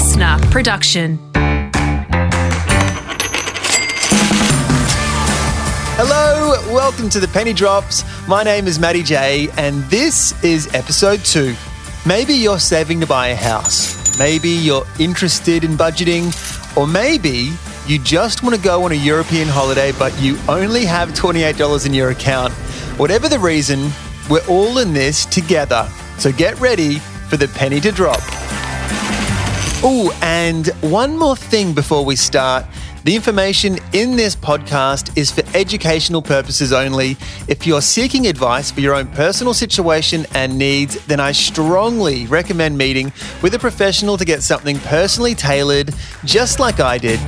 listener production. Hello, welcome to the Penny Drops. My name is Matty J, and this is episode two. Maybe you're saving to buy a house. Maybe you're interested in budgeting, or maybe you just want to go on a European holiday, but you only have $28 in your account. Whatever the reason, we're all in this together. So get ready for the penny to drop. Oh, and one more thing before we start. The information in this podcast is for educational purposes only. If you're seeking advice for your own personal situation and needs, then I strongly recommend meeting with a professional to get something personally tailored, just like I did.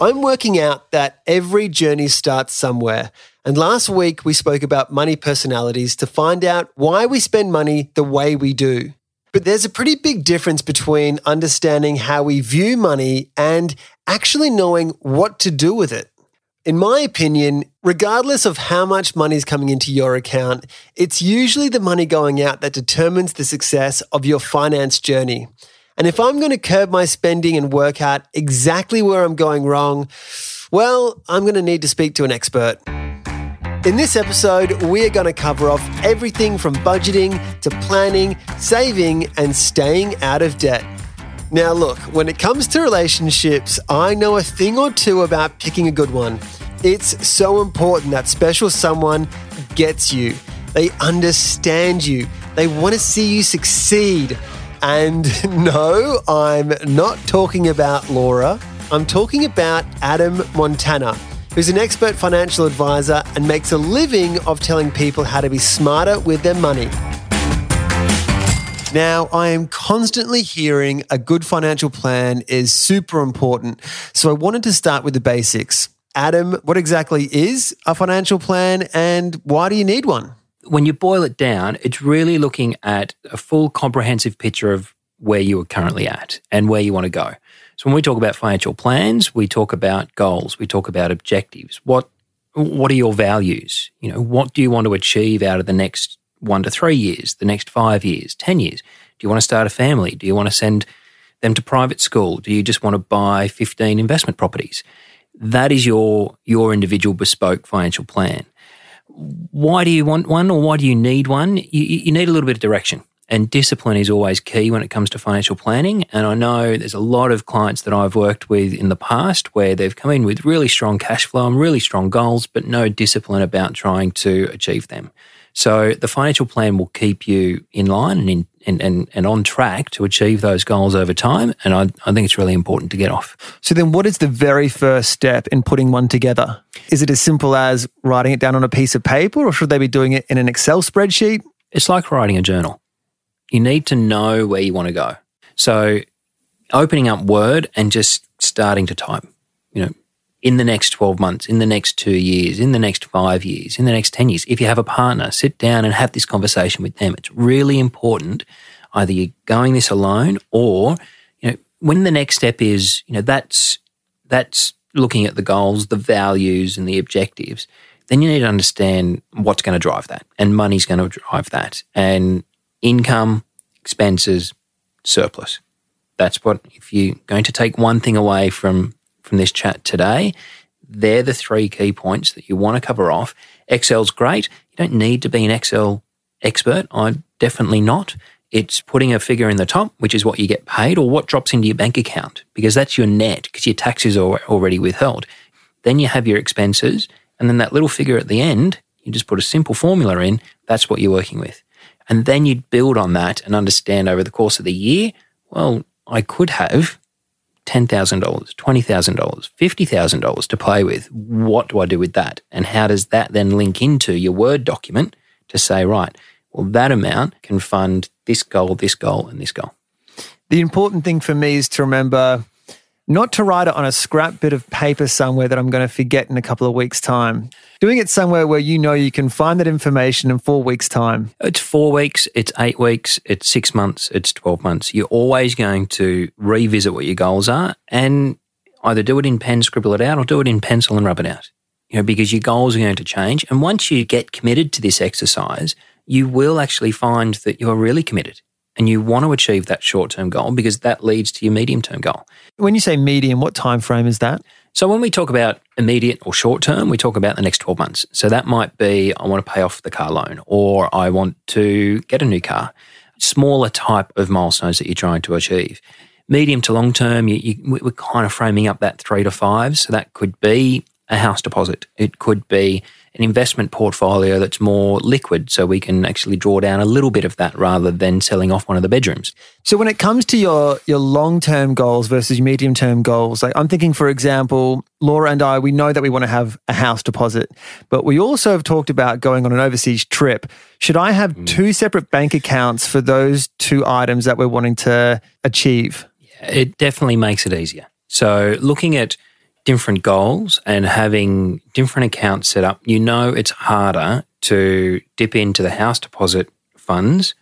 I'm working out that every journey starts somewhere. And last week we spoke about money personalities to find out why we spend money the way we do. But there's a pretty big difference between understanding how we view money and actually knowing what to do with it. In my opinion, regardless of how much money is coming into your account, it's usually the money going out that determines the success of your finance journey. And if I'm going to curb my spending and work out exactly where I'm going wrong, well, I'm going to need to speak to an expert. In this episode, we're going to cover off everything from budgeting to planning, saving, and staying out of debt. Now, look, when it comes to relationships, I know a thing or two about picking a good one. It's so important that special someone gets you, they understand you, they want to see you succeed. And no, I'm not talking about Laura, I'm talking about Adam Montana who's an expert financial advisor and makes a living of telling people how to be smarter with their money. Now, I am constantly hearing a good financial plan is super important. So I wanted to start with the basics. Adam, what exactly is a financial plan and why do you need one? When you boil it down, it's really looking at a full comprehensive picture of where you are currently at and where you want to go. So when we talk about financial plans, we talk about goals, we talk about objectives. What what are your values? You know, what do you want to achieve out of the next 1 to 3 years, the next 5 years, 10 years? Do you want to start a family? Do you want to send them to private school? Do you just want to buy 15 investment properties? That is your your individual bespoke financial plan. Why do you want one or why do you need one? You, you need a little bit of direction. And discipline is always key when it comes to financial planning. And I know there's a lot of clients that I've worked with in the past where they've come in with really strong cash flow and really strong goals, but no discipline about trying to achieve them. So the financial plan will keep you in line and in, and, and, and on track to achieve those goals over time. And I, I think it's really important to get off. So then what is the very first step in putting one together? Is it as simple as writing it down on a piece of paper or should they be doing it in an Excel spreadsheet? It's like writing a journal you need to know where you want to go. So opening up Word and just starting to type, you know, in the next 12 months, in the next two years, in the next five years, in the next 10 years. If you have a partner, sit down and have this conversation with them. It's really important. Either you're going this alone or, you know, when the next step is, you know, that's, that's looking at the goals, the values and the objectives, then you need to understand what's going to drive that and money's going to drive that. And income, expenses, surplus. That's what, if you're going to take one thing away from, from this chat today, they're the three key points that you want to cover off. Excel's great. You don't need to be an Excel expert. I'm definitely not. It's putting a figure in the top, which is what you get paid, or what drops into your bank account, because that's your net, because your taxes are already withheld. Then you have your expenses, and then that little figure at the end, you just put a simple formula in. That's what you're working with. And then you'd build on that and understand over the course of the year, well, I could have $10,000, $20,000, $50,000 to play with. What do I do with that? And how does that then link into your Word document to say, right, well, that amount can fund this goal, this goal, and this goal? The important thing for me is to remember not to write it on a scrap bit of paper somewhere that I'm going to forget in a couple of weeks' time. Doing it somewhere where you know you can find that information in four weeks' time. It's four weeks, it's eight weeks, it's six months, it's 12 months. You're always going to revisit what your goals are and either do it in pen, scribble it out, or do it in pencil and rub it out. You know, because your goals are going to change. And once you get committed to this exercise, you will actually find that you're really committed and you want to achieve that short term goal because that leads to your medium term goal. When you say medium, what time frame is that? So when we talk about immediate or short term, we talk about the next 12 months. So that might be I want to pay off the car loan or I want to get a new car. Smaller type of milestones that you're trying to achieve. Medium to long term, you, you, we're kind of framing up that three to five. So that could be a house deposit. It could be an investment portfolio that's more liquid so we can actually draw down a little bit of that rather than selling off one of the bedrooms. So when it comes to your your long-term goals versus medium-term goals, like I'm thinking for example, Laura and I we know that we want to have a house deposit, but we also have talked about going on an overseas trip. Should I have mm. two separate bank accounts for those two items that we're wanting to achieve? It definitely makes it easier. So looking at different goals and having different accounts set up, you know it's harder to dip into the house deposit funds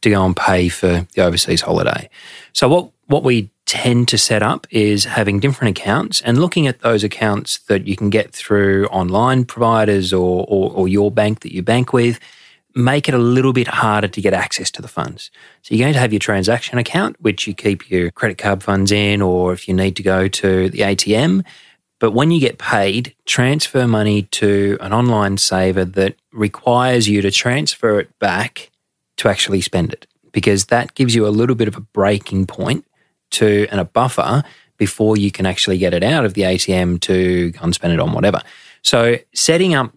to go and pay for the overseas holiday. So what what we tend to set up is having different accounts and looking at those accounts that you can get through online providers or, or, or your bank that you bank with make it a little bit harder to get access to the funds. So you're going to have your transaction account, which you keep your credit card funds in, or if you need to go to the ATM. But when you get paid, transfer money to an online saver that requires you to transfer it back to actually spend it, because that gives you a little bit of a breaking point to and a buffer before you can actually get it out of the ATM to and spend it on whatever. So setting up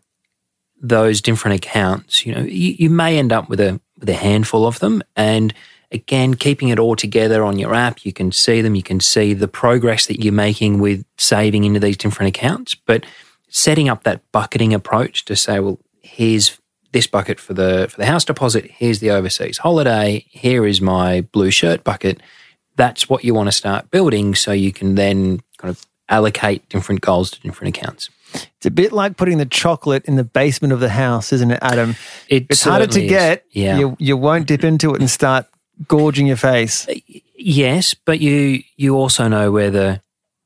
those different accounts, you know, you, you may end up with a with a handful of them. And again, keeping it all together on your app, you can see them, you can see the progress that you're making with saving into these different accounts. But setting up that bucketing approach to say, well, here's this bucket for the for the house deposit, here's the overseas holiday, here is my blue shirt bucket. That's what you want to start building so you can then kind of allocate different goals to different accounts. It's a bit like putting the chocolate in the basement of the house, isn't it, Adam? It it's harder to is. get. Yeah. You, you won't dip into it and start gorging your face. Uh, yes, but you you also know where the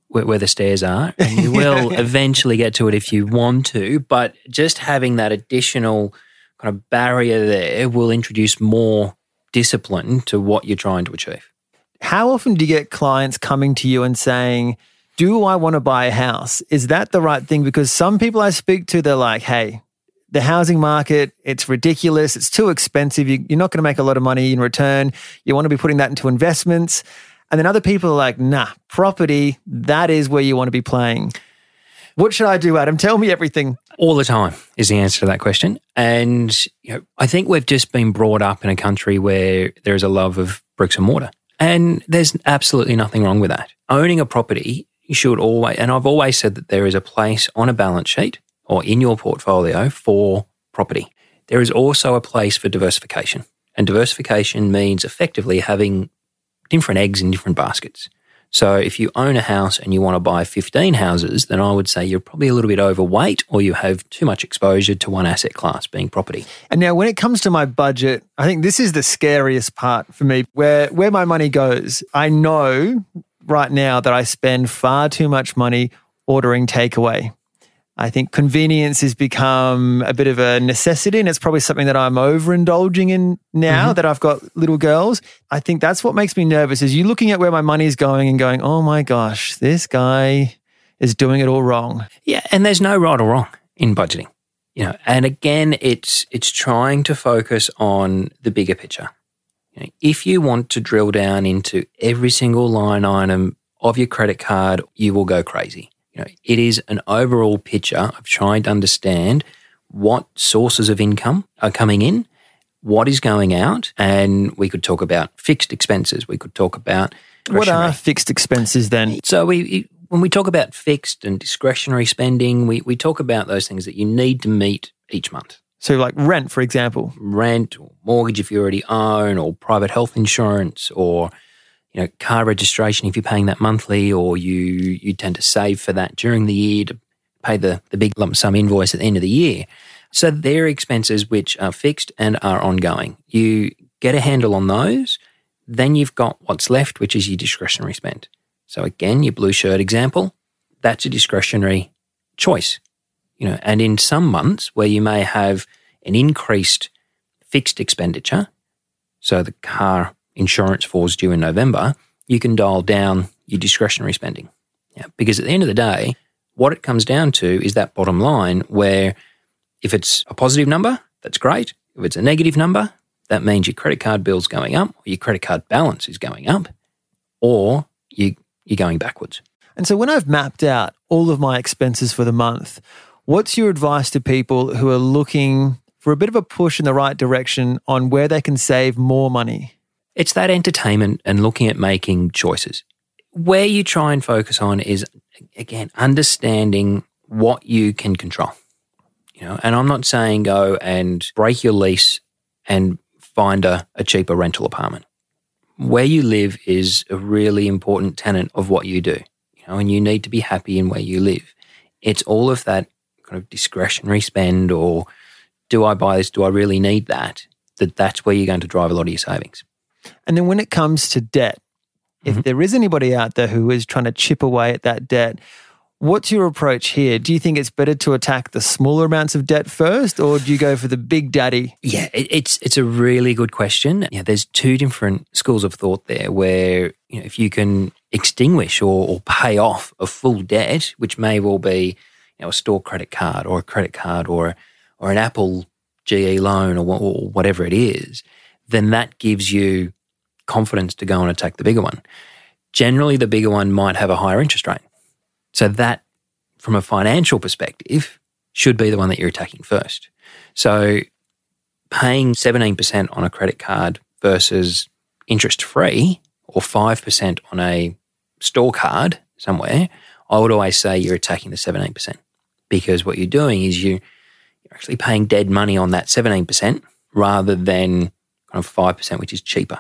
where, where the stairs are, and you will eventually get to it if you want to. But just having that additional kind of barrier there will introduce more discipline to what you're trying to achieve. How often do you get clients coming to you and saying? Do I want to buy a house? Is that the right thing? Because some people I speak to, they're like, hey, the housing market, it's ridiculous. It's too expensive. You, are not going to make a lot of money in return. You want to be putting that into investments. And then other people are like, nah, property, that is where you want to be playing. What should I do, Adam? Tell me everything. All the time is the answer to that question. And you know, I think we've just been brought up in a country where there is a love of bricks and mortar. And there's absolutely nothing wrong with that. Owning a property you should always, and I've always said that there is a place on a balance sheet or in your portfolio for property. There is also a place for diversification. And diversification means effectively having different eggs in different baskets. So if you own a house and you want to buy 15 houses, then I would say you're probably a little bit overweight or you have too much exposure to one asset class being property. And now when it comes to my budget, I think this is the scariest part for me where where my money goes. I know right now that I spend far too much money ordering takeaway. I think convenience has become a bit of a necessity, and it's probably something that I'm overindulging in now mm-hmm. that I've got little girls. I think that's what makes me nervous is you looking at where my money is going and going, oh my gosh, this guy is doing it all wrong. Yeah, and there's no right or wrong in budgeting. You know, and again, it's it's trying to focus on the bigger picture. You know, if you want to drill down into every single line item of your credit card, you will go crazy. You know, it is an overall picture of trying to understand what sources of income are coming in, what is going out, and we could talk about fixed expenses. We could talk about what are fixed expenses then? So we when we talk about fixed and discretionary spending, we, we talk about those things that you need to meet each month. So, like rent, for example, rent or mortgage if you already own, or private health insurance, or you know car registration if you're paying that monthly, or you you tend to save for that during the year to pay the the big lump sum invoice at the end of the year. So they're expenses which are fixed and are ongoing. You get a handle on those, then you've got what's left, which is your discretionary spend. So again, your blue shirt example, that's a discretionary choice you know, and in some months where you may have an increased fixed expenditure, so the car insurance falls due in November, you can dial down your discretionary spending. Yeah, because at the end of the day, what it comes down to is that bottom line where if it's a positive number, that's great. If it's a negative number, that means your credit card bill's going up, or your credit card balance is going up, or you, you're going backwards. And so when I've mapped out all of my expenses for the month, what's your advice to people who are looking for a bit of a push in the right direction on where they can save more money? It's that entertainment and looking at making choices. Where you try and focus on is, again, understanding what you can control. You know, and I'm not saying go and break your lease and find a, a cheaper rental apartment. Where you live is a really important tenet of what you do. You know, and you need to be happy in where you live. It's all of that kind of discretionary spend or do I buy this? Do I really need that? That that's where you're going to drive a lot of your savings. And then when it comes to debt, if Mm-hmm. there is anybody out there who is trying to chip away at that debt, what's your approach here? Do you think it's better to attack the smaller amounts of debt first, or do you go for the big daddy? Yeah, it, it's it's a really good question. Yeah, there's two different schools of thought there. Where you know, if you can extinguish or, or pay off a full debt, which may well be you know a store credit card or a credit card or or an Apple GE loan or, or whatever it is, then that gives you confidence to go and attack the bigger one. Generally, the bigger one might have a higher interest rate, so that from a financial perspective should be the one that you're attacking first. So paying 17% on a credit card versus interest free or 5% on a store card somewhere, I would always say you're attacking the 17% because what you're doing is you, you're actually paying dead money on that 17% rather than kind of 5%, which is cheaper,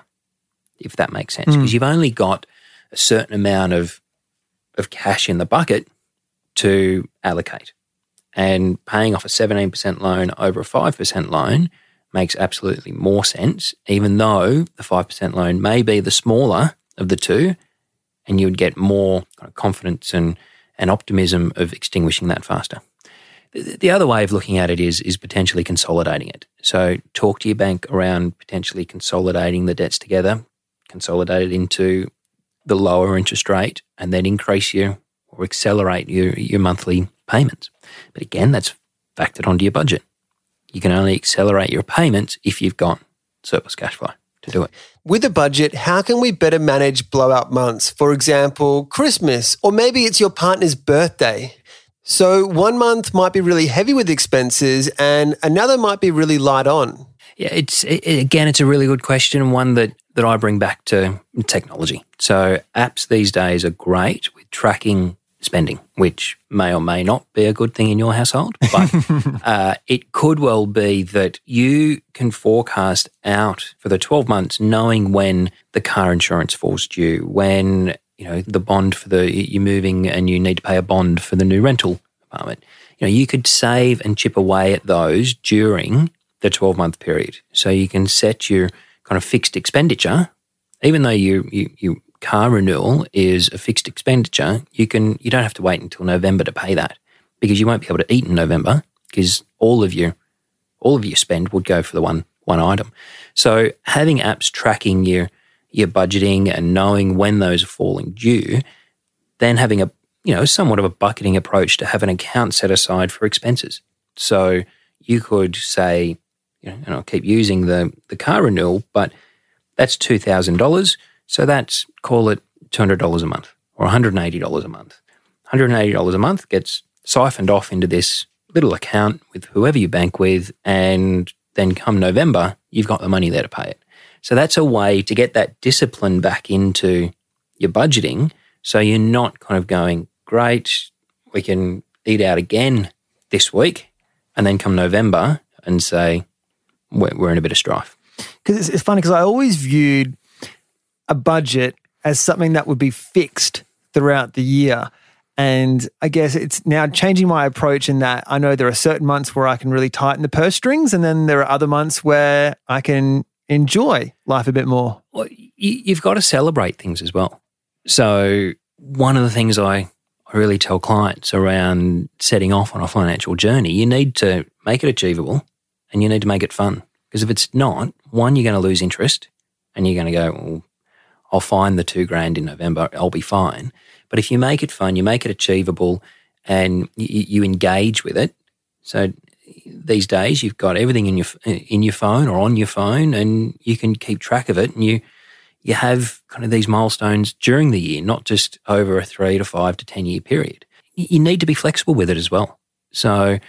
if that makes sense. Hmm. Because you've only got a certain amount of, of cash in the bucket to allocate and paying off a 17% loan over a 5% loan makes absolutely more sense, even though the 5% loan may be the smaller of the two, and you would get more kind of confidence and, and optimism of extinguishing that faster. The, the other way of looking at it is, is potentially consolidating it. So talk to your bank around potentially consolidating the debts together, consolidate it into the lower interest rate, and then increase your or accelerate your, your monthly payments. But again, that's factored onto your budget. You can only accelerate your payments if you've got surplus cash flow to do it. With a budget, how can we better manage blowout months? For example, Christmas, or maybe it's your partner's birthday. So one month might be really heavy with expenses and another might be really light on. Yeah, it's it, again, it's a really good question, one that that I bring back to technology. So apps these days are great with tracking spending, which may or may not be a good thing in your household, but uh, it could well be that you can forecast out for the 12 months, knowing when the car insurance falls due, when you know the bond for the you're moving and you need to pay a bond for the new rental apartment. You know, you could save and chip away at those during the 12 month period. So you can set your kind of fixed expenditure, even though you, you, you car renewal is a fixed expenditure, you can you don't have to wait until November to pay that because you won't be able to eat in November because all of your all of your spend would go for the one one item. So having apps tracking your your budgeting and knowing when those are falling due, then having a you know somewhat of a bucketing approach to have an account set aside for expenses. So you could say, you know, and I'll keep using the the car renewal, but that's two thousand dollars. So that's call it two hundred dollars a month or one hundred and eighty dollars a month. One hundred and eighty dollars a month gets siphoned off into this little account with whoever you bank with, and then come November, you've got the money there to pay it. So that's a way to get that discipline back into your budgeting. So you're not kind of going, great, we can eat out again this week, and then come November and say, we're, in a bit of strife. Because it's funny because I always viewed a budget as something that would be fixed throughout the year. And I guess it's now changing my approach in that I know there are certain months where I can really tighten the purse strings, and then there are other months where I can enjoy life a bit more. Well, you, you've got to celebrate things as well. So, one of the things I, I really tell clients around setting off on a financial journey, you need to make it achievable and you need to make it fun. Because if it's not, one, you're going to lose interest. and you're going to go, well, I'll find the two grand in November, I'll be fine. But if you make it fun, you make it achievable, and you, you engage with it. So these days, you've got everything in your in your phone or on your phone, and you can keep track of it, and you you have kind of these milestones during the year, not just over a three to five to ten year period. You need to be flexible with it as well. So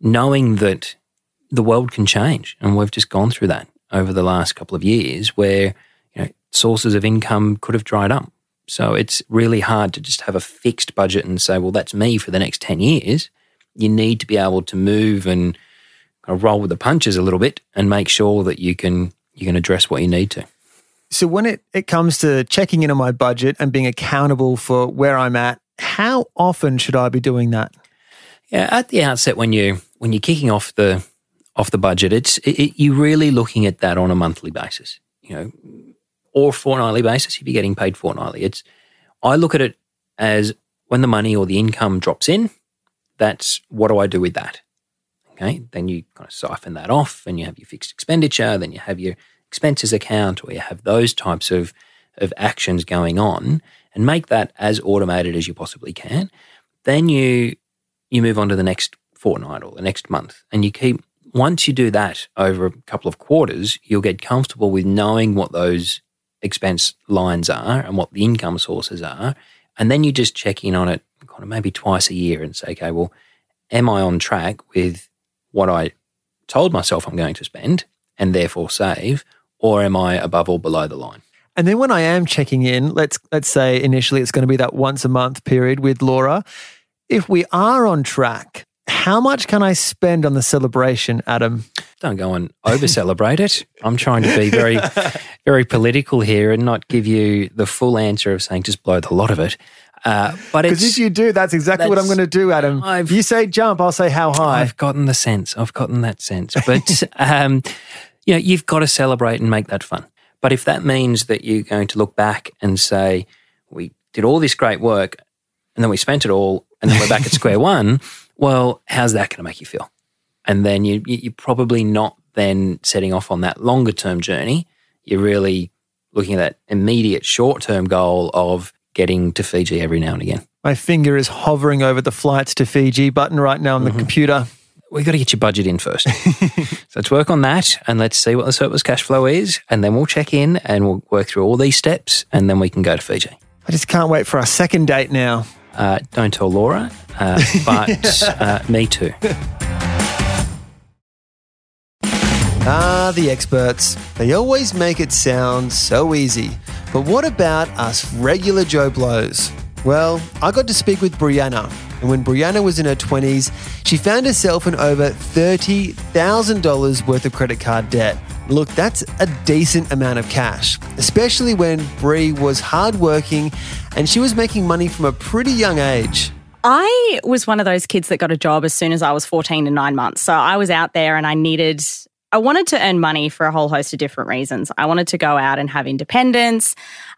knowing that the world can change, and we've just gone through that over the last couple of years, where sources of income could have dried up. So it's really hard to just have a fixed budget and say, well, that's me for the next 10 years. You need to be able to move and kind of roll with the punches a little bit and make sure that you can you can address what you need to. So when it, it comes to checking in on my budget and being accountable for where I'm at, how often should I be doing that? Yeah, at the outset when you when you're kicking off the off the budget, it's it, you're really looking at that on a monthly basis. You know, or fortnightly basis if you're getting paid fortnightly. It's I look at it as when the money or the income drops in, that's what do I do with that? Okay, then you kind of siphon that off and you have your fixed expenditure, then you have your expenses account or you have those types of, of actions going on and make that as automated as you possibly can. Then you you move on to the next fortnight or the next month and you keep once you do that over a couple of quarters, you'll get comfortable with knowing what those expense lines are and what the income sources are. And then you just check in on it kind of maybe twice a year and say, okay, well, am I on track with what I told myself I'm going to spend and therefore save, or am I above or below the line? And then when I am checking in, let's let's say initially it's going to be that once a month period with Laura. If we are on track, how much can I spend on the celebration, Adam? Don't go and over celebrate it. I'm trying to be very, very political here and not give you the full answer of saying just blow the lot of it. Uh, but because if you do, that's exactly that's, what I'm going to do, Adam. I've, you say jump, I'll say how high. I've gotten the sense. I've gotten that sense. But um, you know, you've got to celebrate and make that fun. But if that means that you're going to look back and say, we did all this great work and then we spent it all and then we're back at square one, well, how's that going to make you feel? And then you, you're probably not then setting off on that longer term journey. You're really looking at that immediate short term goal of getting to Fiji every now and again. My finger is hovering over the flights to Fiji button right now on mm-hmm. the computer. We've got to get your budget in first. so let's work on that and let's see what the surplus cash flow is. And then we'll check in and we'll work through all these steps and then we can go to Fiji. I just can't wait for our second date now. Uh, don't tell Laura, uh, but uh, me too. Ah, the experts. They always make it sound so easy. But what about us regular Joe Blows? Well, I got to speak with Bryanna, and when Bryanna was in her 20s, she found herself in over $30,000 worth of credit card debt. Look, that's a decent amount of cash, especially when Brie was hardworking and she was making money from a pretty young age. I was one of those kids that got a job as soon as I was 14 and nine months. So I was out there and I needed I wanted to earn money for a whole host of different reasons. I wanted to go out and have independence.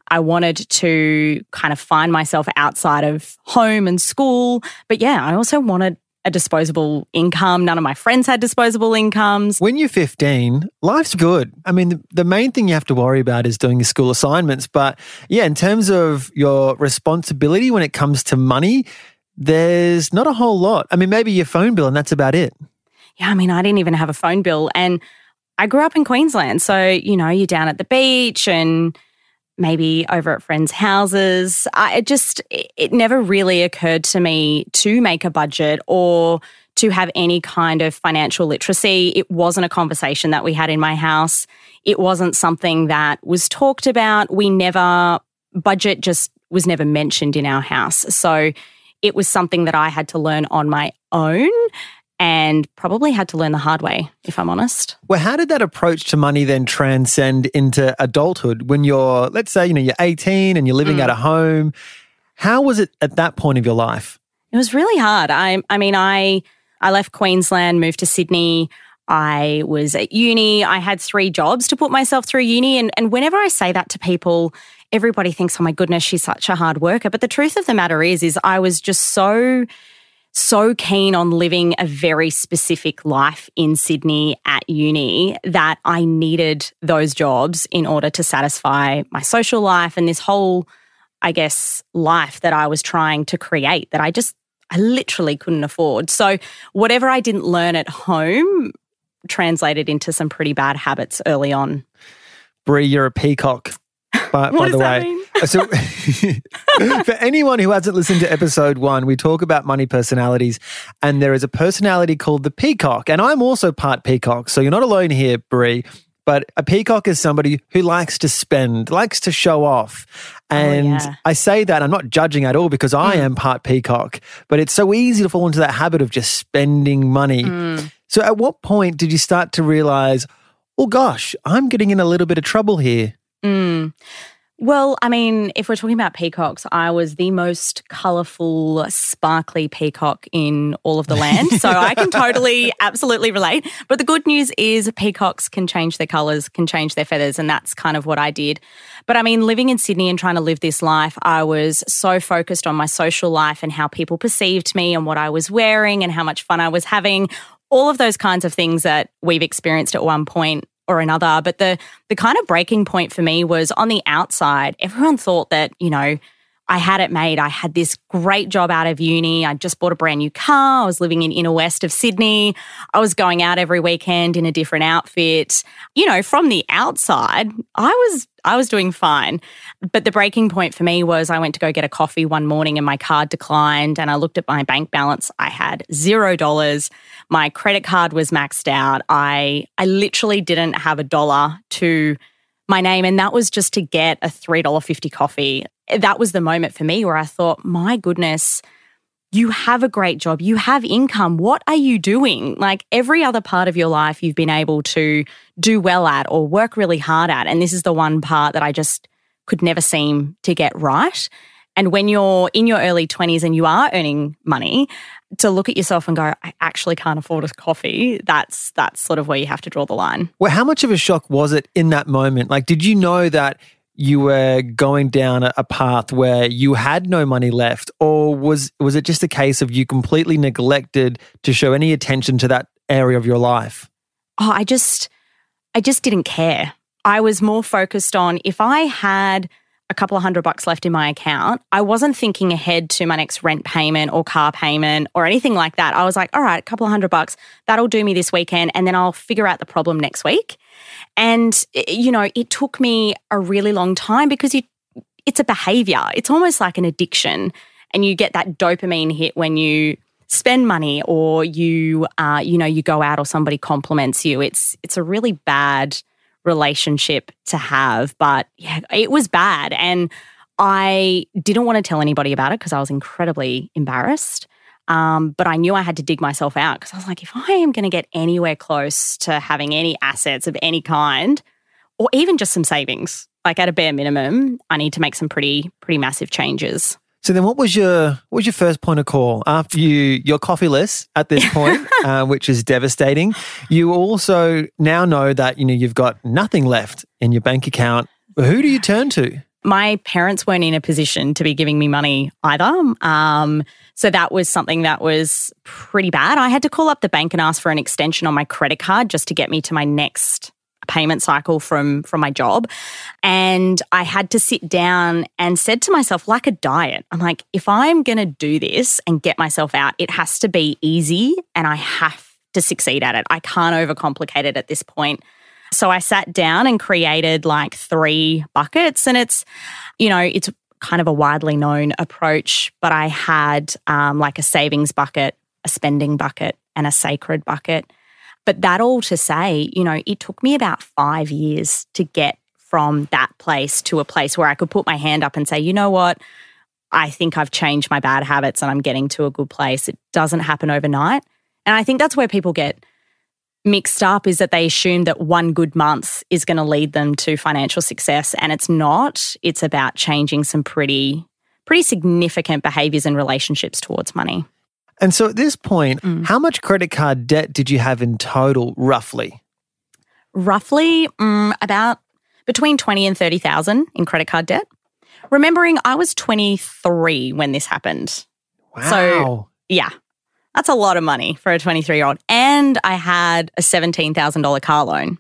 I wanted to kind of find myself outside of home and school. But yeah, I also wanted a disposable income. None of my friends had disposable incomes. When you're 15, life's good. I mean, the, the, main thing you have to worry about is doing your school assignments. But yeah, in terms of your responsibility when it comes to money, there's not a whole lot. I mean, maybe your phone bill, and that's about it yeah, I mean, I didn't even have a phone bill. And I grew up in Queensland. So, you know, you're down at the beach and maybe over at friends' houses. I, it just, it never really occurred to me to make a budget or to have any kind of financial literacy. It wasn't a conversation that we had in my house. It wasn't something that was talked about. We never, budget just was never mentioned in our house. So it was something that I had to learn on my own and probably had to learn the hard way, if I'm honest. Well, how did that approach to money then transcend into adulthood when you're, let's say, you know, you're 18 and you're living mm. at a home? How was it at that point of your life? It was really hard. I, I mean, I, I left Queensland, moved to Sydney. I was at uni. I had three jobs to put myself through uni. And, and whenever I say that to people, everybody thinks, oh my goodness, she's such a hard worker. But the truth of the matter is, is I was just so so keen on living a very specific life in Sydney at uni that I needed those jobs in order to satisfy my social life and this whole, I guess, life that I was trying to create that I just, I literally couldn't afford. So, whatever I didn't learn at home translated into some pretty bad habits early on. Brie, you're a peacock. By, by the way, mean? so for anyone who hasn't listened to episode one, we talk about money personalities, and there is a personality called the peacock, and I'm also part peacock, so you're not alone here, Brie. But a peacock is somebody who likes to spend, likes to show off. And oh, yeah. I say that, I'm not judging at all because I mm. am part peacock, but it's so easy to fall into that habit of just spending money. Mm. So at what point did you start to realize, oh gosh, I'm getting in a little bit of trouble here? Mm. Well, I mean, if we're talking about peacocks, I was the most colourful, sparkly peacock in all of the land. So I can totally, absolutely relate. But the good news is peacocks can change their colours, can change their feathers. And that's kind of what I did. But I mean, living in Sydney and trying to live this life, I was so focused on my social life and how people perceived me and what I was wearing and how much fun I was having. All of those kinds of things that we've experienced at one point or another. But the the kind of breaking point for me was on the outside, everyone thought that, you know, I had it made. I had this great job out of uni. I just bought a brand new car. I was living in inner west of Sydney. I was going out every weekend in a different outfit. You know, from the outside, I was I was doing fine. But the breaking point for me was I went to go get a coffee one morning and my card declined and I looked at my bank balance. I had 0 dollars. My credit card was maxed out. I I literally didn't have a dollar to my name. And that was just to get a $3.50 coffee. That was the moment for me where I thought, my goodness, you have a great job, you have income. What are you doing? Like every other part of your life, you've been able to do well at or work really hard at. And this is the one part that I just could never seem to get right. And when you're in your early 20s and you are earning money, to look at yourself and go, I actually can't afford a coffee, that's that's sort of where you have to draw the line. Well, how much of a shock was it in that moment? Like, did you know that you were going down a, a path where you had no money left, or was was it just a case of you completely neglected to show any attention to that area of your life? Oh, I just I just didn't care. I was more focused on if I had a couple of hundred bucks left in my account, I wasn't thinking ahead to my next rent payment or car payment or anything like that. I was like, all right, a couple of hundred bucks, that'll do me this weekend. And then I'll figure out the problem next week. And, you know, it took me a really long time because you, it's a behavior, it's almost like an addiction. And you get that dopamine hit when you spend money or you, uh, you know, you go out or somebody compliments you. It's, it's a really bad relationship to have. But yeah, it was bad. And I didn't want to tell anybody about it because I was incredibly embarrassed. Um, but I knew I had to dig myself out because I was like, if I am going to get anywhere close to having any assets of any kind, or even just some savings, like at a bare minimum, I need to make some pretty, pretty massive changes. So then, what was your what was your first point of call after you you're coffeeless at this point, uh, which is devastating? You also now know that you know you've got nothing left in your bank account. Who do you turn to? My parents weren't in a position to be giving me money either. Um, so that was something that was pretty bad. I had to call up the bank and ask for an extension on my credit card just to get me to my next payment cycle from from my job. And I had to sit down and said to myself like a diet I'm like if I'm going to do this and get myself out it has to be easy and I have to succeed at it. I can't overcomplicate it at this point. So I sat down and created like three buckets and it's you know it's kind of a widely known approach but I had um, like a savings bucket a spending bucket and a sacred bucket but that all to say, you know, it took me about five years to get from that place to a place where I could put my hand up and say, you know what? I think I've changed my bad habits and I'm getting to a good place. It doesn't happen overnight. And I think that's where people get mixed up is that they assume that one good month is going to lead them to financial success and it's not. It's about changing some pretty pretty significant behaviors and relationships towards money. And so at this point, mm. how much credit card debt did you have in total, roughly? Roughly mm, about between 20 and 30,000 in credit card debt. Remembering I was 23 when this happened. Wow. So, yeah. That's a lot of money for a 23 year old. And I had a $17,000 car loan.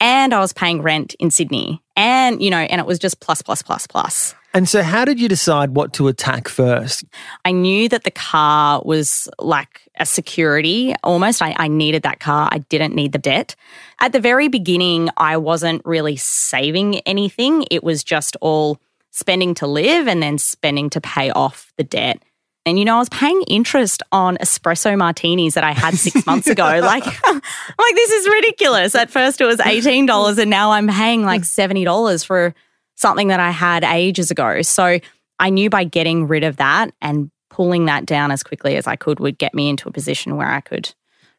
And I was paying rent in Sydney. And, you know, and it was just plus, plus, plus, plus. And so, how did you decide what to attack first? I knew that the car was like a security almost. I, I, needed that car. I didn't need the debt. At the very beginning, I wasn't really saving anything. It was just all spending to live and then spending to pay off the debt. And you know, I was paying interest on espresso martinis that I had six months ago. Like, I'm like this is ridiculous. At first, it was eighteen dollars, and now I'm paying like seventy dollars for something that I had ages ago. So I knew by getting rid of that and pulling that down as quickly as I could would get me into a position where I could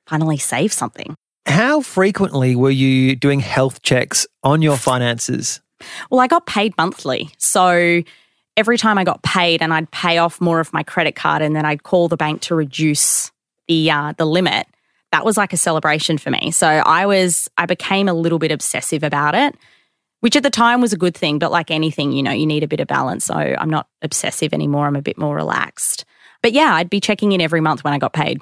finally save something. How frequently were you doing health checks on your finances? Well, I got paid monthly. So every time I got paid and I'd pay off more of my credit card and then I'd call the bank to reduce the uh, the limit, that was like a celebration for me. So I was I became a little bit obsessive about it, which at the time was a good thing, but like anything, you know, you need a bit of balance. So I'm not obsessive anymore. I'm a bit more relaxed. But yeah, I'd be checking in every month when I got paid.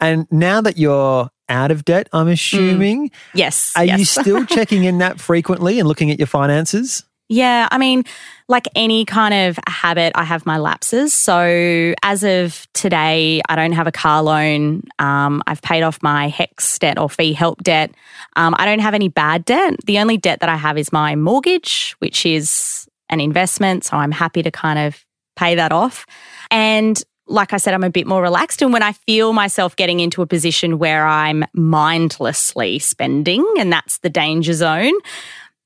And now that you're out of debt, I'm assuming. Mm. Yes. Are yes. you still checking in that frequently and looking at your finances? Yeah, I mean, like any kind of habit, I have my lapses. So as of today, I don't have a car loan. Um, I've paid off my HECS debt or FEE-HELP debt. Um, I don't have any bad debt. The only debt that I have is my mortgage, which is an investment. So I'm happy to kind of pay that off. And like I said, I'm a bit more relaxed. And when I feel myself getting into a position where I'm mindlessly spending, and that's the danger zone,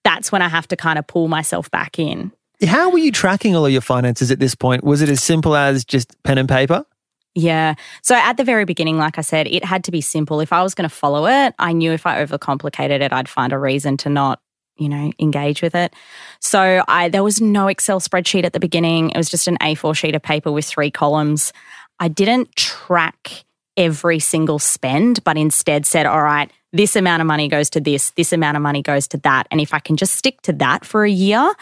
that's when I have to kind of pull myself back in. How were you tracking all of your finances at this point? Was it as simple as just pen and paper? Yeah. So at the very beginning, like I said, it had to be simple. If I was going to follow it, I knew if I overcomplicated it, I'd find a reason to not you know, engage with it. So I there was no Excel spreadsheet at the beginning. It was just an A4 sheet of paper with three columns. I didn't track every single spend, but instead said, all right, this amount of money goes to this, this amount of money goes to that. And if I can just stick to that for a year,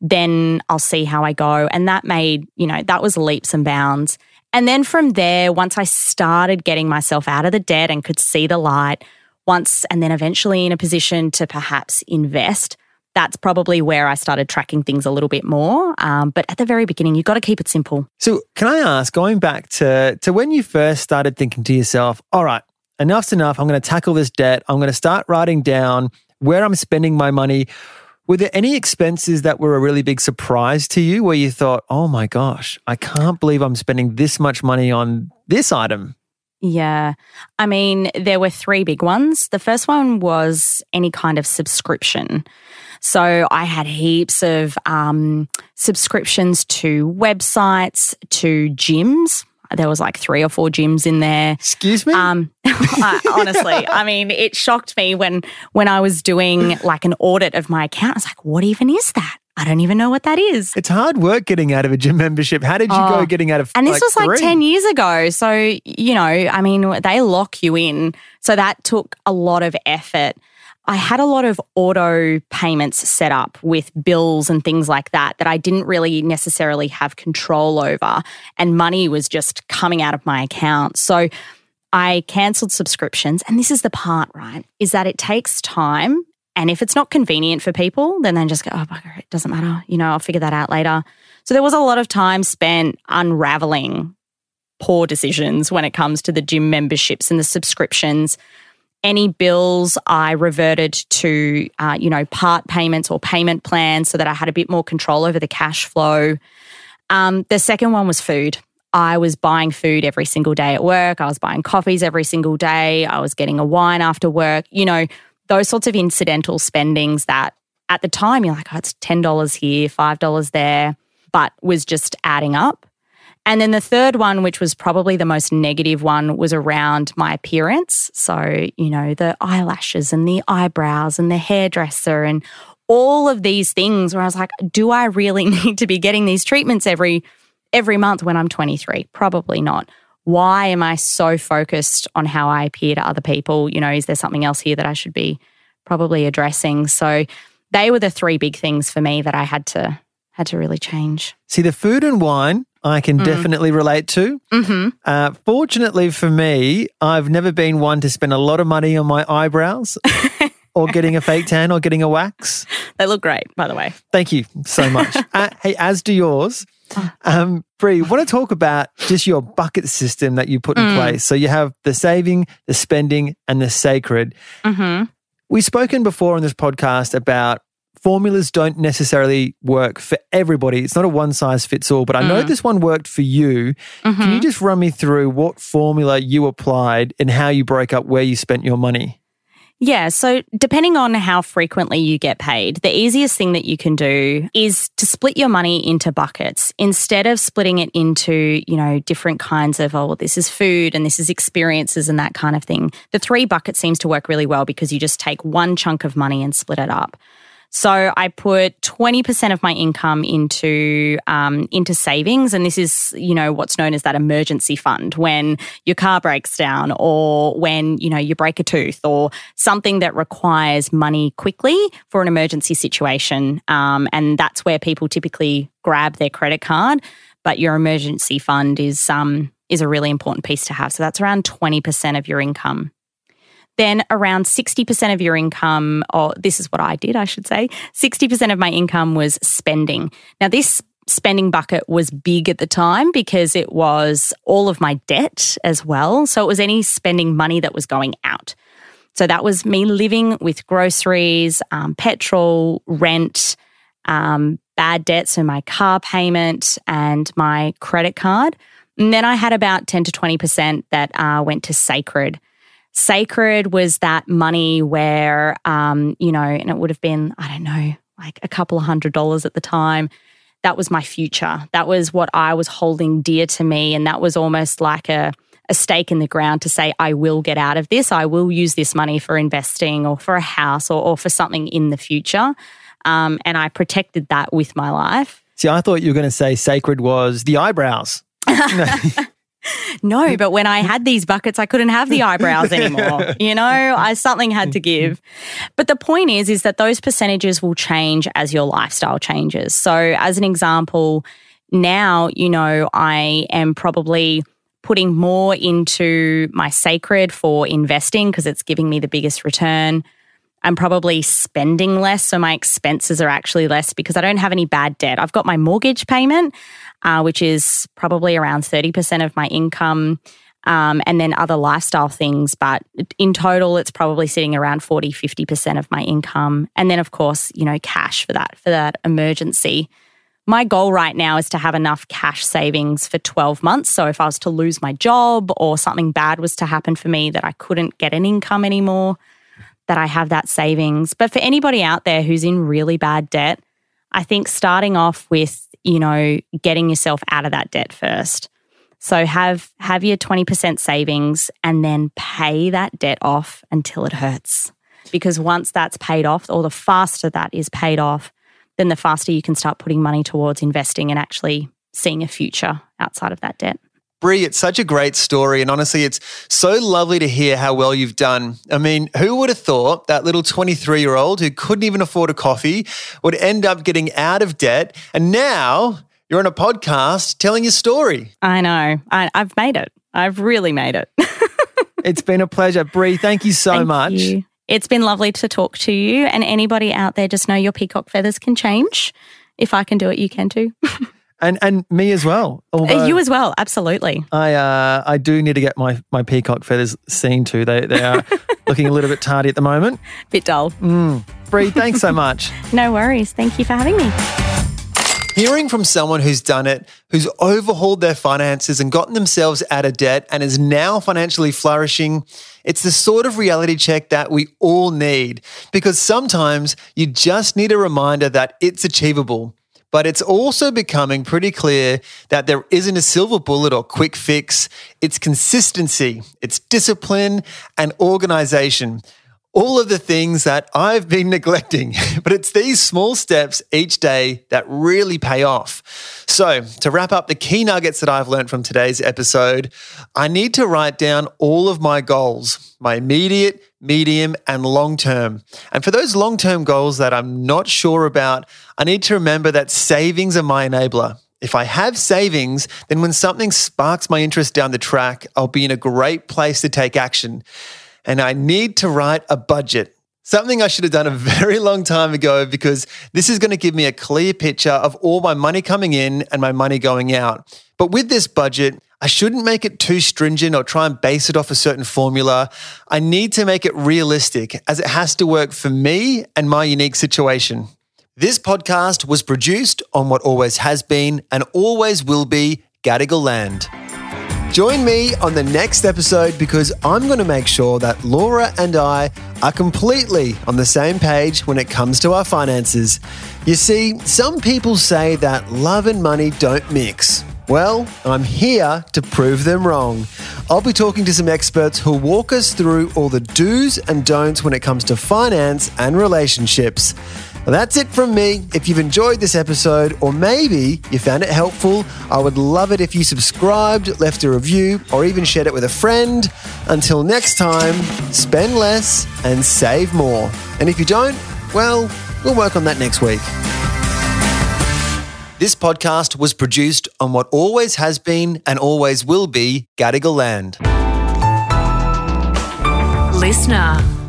then I'll see how I go. And that made, you know, that was leaps and bounds. And then from there, once I started getting myself out of the debt and could see the light, once and then eventually in a position to perhaps invest, that's probably where I started tracking things a little bit more. Um, but at the very beginning, you've got to keep it simple. So, can I ask, going back to, to when you first started thinking to yourself, all right, enough's enough. I'm going to tackle this debt. I'm going to start writing down where I'm spending my money. Were there any expenses that were a really big surprise to you where you thought, oh my gosh, I can't believe I'm spending this much money on this item? Yeah. I mean, there were three big ones. The first one was any kind of subscription. So I had heaps of um, subscriptions to websites, to gyms. There was like three or four gyms in there. Excuse me. Um, I, honestly, I mean, it shocked me when when I was doing like an audit of my account. I was like, "What even is that?" I don't even know what that is. It's hard work getting out of a gym membership. How did you oh, go getting out of And this like was like three? 10 years ago. So, you know, I mean, they lock you in. So that took a lot of effort. I had a lot of auto payments set up with bills and things like that that I didn't really necessarily have control over. And money was just coming out of my account. So I cancelled subscriptions. And this is the part, right? Is that it takes time and if it's not convenient for people, then they just go, oh, bugger, it doesn't matter. You know, I'll figure that out later. So there was a lot of time spent unraveling poor decisions when it comes to the gym memberships and the subscriptions. Any bills I reverted to, uh, you know, part payments or payment plans so that I had a bit more control over the cash flow. Um, the second one was food. I was buying food every single day at work. I was buying coffees every single day. I was getting a wine after work. You know, those sorts of incidental spendings that at the time you're like, oh, it's $10 here, $5 there, but was just adding up. And then the third one, which was probably the most negative one, was around my appearance. So, you know, the eyelashes and the eyebrows and the hairdresser and all of these things where I was like, do I really need to be getting these treatments every every month when I'm 23? Probably not why am I so focused on how I appear to other people? You know, is there something else here that I should be probably addressing? So they were the three big things for me that I had to had to really change. See, the food and wine I can definitely relate to. Mm-hmm. Uh, fortunately for me, I've never been one to spend a lot of money on my eyebrows or getting a fake tan or getting a wax. They look great, by the way. Thank you so much. uh, hey, as do yours. Um, Brie, want to talk about just your bucket system that you put in Mm. place. So you have the saving, the spending, and the sacred. Mm-hmm. We've spoken before on this podcast about formulas don't necessarily work for everybody. It's not a one size fits all, but I know Mm. this one worked for you. Can you just run me through what formula you applied and how you broke up where you spent your money? Yeah. So, depending on how frequently you get paid, the easiest thing that you can do is to split your money into buckets instead of splitting it into, you know, different kinds of, oh, well, this is food and this is experiences and that kind of thing. The three buckets seems to work really well because you just take one chunk of money and split it up. So I put 20% of my income into um, into savings, and this is you know what's known as that emergency fund when your car breaks down, or when you know you break a tooth, or something that requires money quickly for an emergency situation, um, and that's where people typically grab their credit card. But your emergency fund is um, is a really important piece to have. So that's around 20% of your income then around 60% of your income, or this is what I did, I should say, 60% of my income was spending. Now, this spending bucket was big at the time because it was all of my debt as well. So it was any spending money that was going out. So that was me living with groceries, um, petrol, rent, um, bad debt, so my car payment and my credit card. And then I had about 10 to 20% that uh, went to sacred. Sacred was that money where, um, you know, and it would have been, I don't know, like a couple of hundred dollars at the time. That was my future. That was what I was holding dear to me. And that was almost like a, a stake in the ground to say, I will get out of this. I will use this money for investing or for a house or, or for something in the future. Um, and I protected that with my life. See, I thought you were going to say sacred was the eyebrows. No, but when I had these buckets, I couldn't have the eyebrows anymore. You know, I something had to mm-hmm. give. But the point is, is that those percentages will change as your lifestyle changes. So, as an example, now you know I am probably putting more into my sacred for investing because it's giving me the biggest return. I'm probably spending less, so my expenses are actually less because I don't have any bad debt. I've got my mortgage payment, uh, which is probably around 30% of my income, um, and then other lifestyle things. But in total, it's probably sitting around 40, 50% of my income. And then, of course, you know, cash for that, for that emergency. My goal right now is to have enough cash savings for 12 months. So if I was to lose my job or something bad was to happen for me that I couldn't get an income anymore, that I have that savings. But for anybody out there who's in really bad debt, I think starting off with, you know, getting yourself out of that debt first. So have have your 20% savings and then pay that debt off until it hurts. Because once that's paid off or the faster that is paid off, then the faster you can start putting money towards investing and actually seeing a future outside of that debt. Brie, it's such a great story. And honestly, it's so lovely to hear how well you've done. I mean, who would have thought that little 23 year old who couldn't even afford a coffee would end up getting out of debt? And now you're on a podcast telling your story. I know. I, I've made it. I've really made it. It's been a pleasure. Brie, thank you so Thank much. you. It's been lovely to talk to you. And anybody out there, just know your peacock feathers can change. If I can do it, you can too. And and me as well. Although you as well. Absolutely. I uh, I do need to get my, my peacock feathers seen to. They they are looking a little bit tardy at the moment. Bit dull. Brie, thanks so much. No worries. Thank you for having me. Hearing from someone who's done it, who's overhauled their finances and gotten themselves out of debt and is now financially flourishing, it's the sort of reality check that we all need because sometimes you just need a reminder that it's achievable. But it's also becoming pretty clear that there isn't a silver bullet or quick fix. It's consistency, it's discipline and organization all of the things that I've been neglecting. But it's these small steps each day that really pay off. So, to wrap up the key nuggets that I've learned from today's episode, I need to write down all of my goals, my immediate, medium, and long term. And for those long term goals that I'm not sure about, I need to remember that savings are my enabler. If I have savings, then when something sparks my interest down the track, I'll be in a great place to take action. And I need to write a budget. Something I should have done a very long time ago because this is going to give me a clear picture of all my money coming in and my money going out. But with this budget, I shouldn't make it too stringent or try and base it off a certain formula. I need to make it realistic as it has to work for me and my unique situation. This podcast was produced on what always has been and always will be Gadigal land. Join me on the next episode because I'm going to make sure that Laura and I are completely on the same page when it comes to our finances. You see, some people say that love and money don't mix. Well, I'm here to prove them wrong. I'll be talking to some experts who'll walk us through all the do's and don'ts when it comes to finance and relationships. Well, that's it from me. If you've enjoyed this episode, or maybe you found it helpful, I would love it if you subscribed, left a review, or even shared it with a friend. Until next time, spend less and save more. And if you don't, well, we'll work on that next week. This podcast was produced on what always has been and always will be Gadigal land. Listener.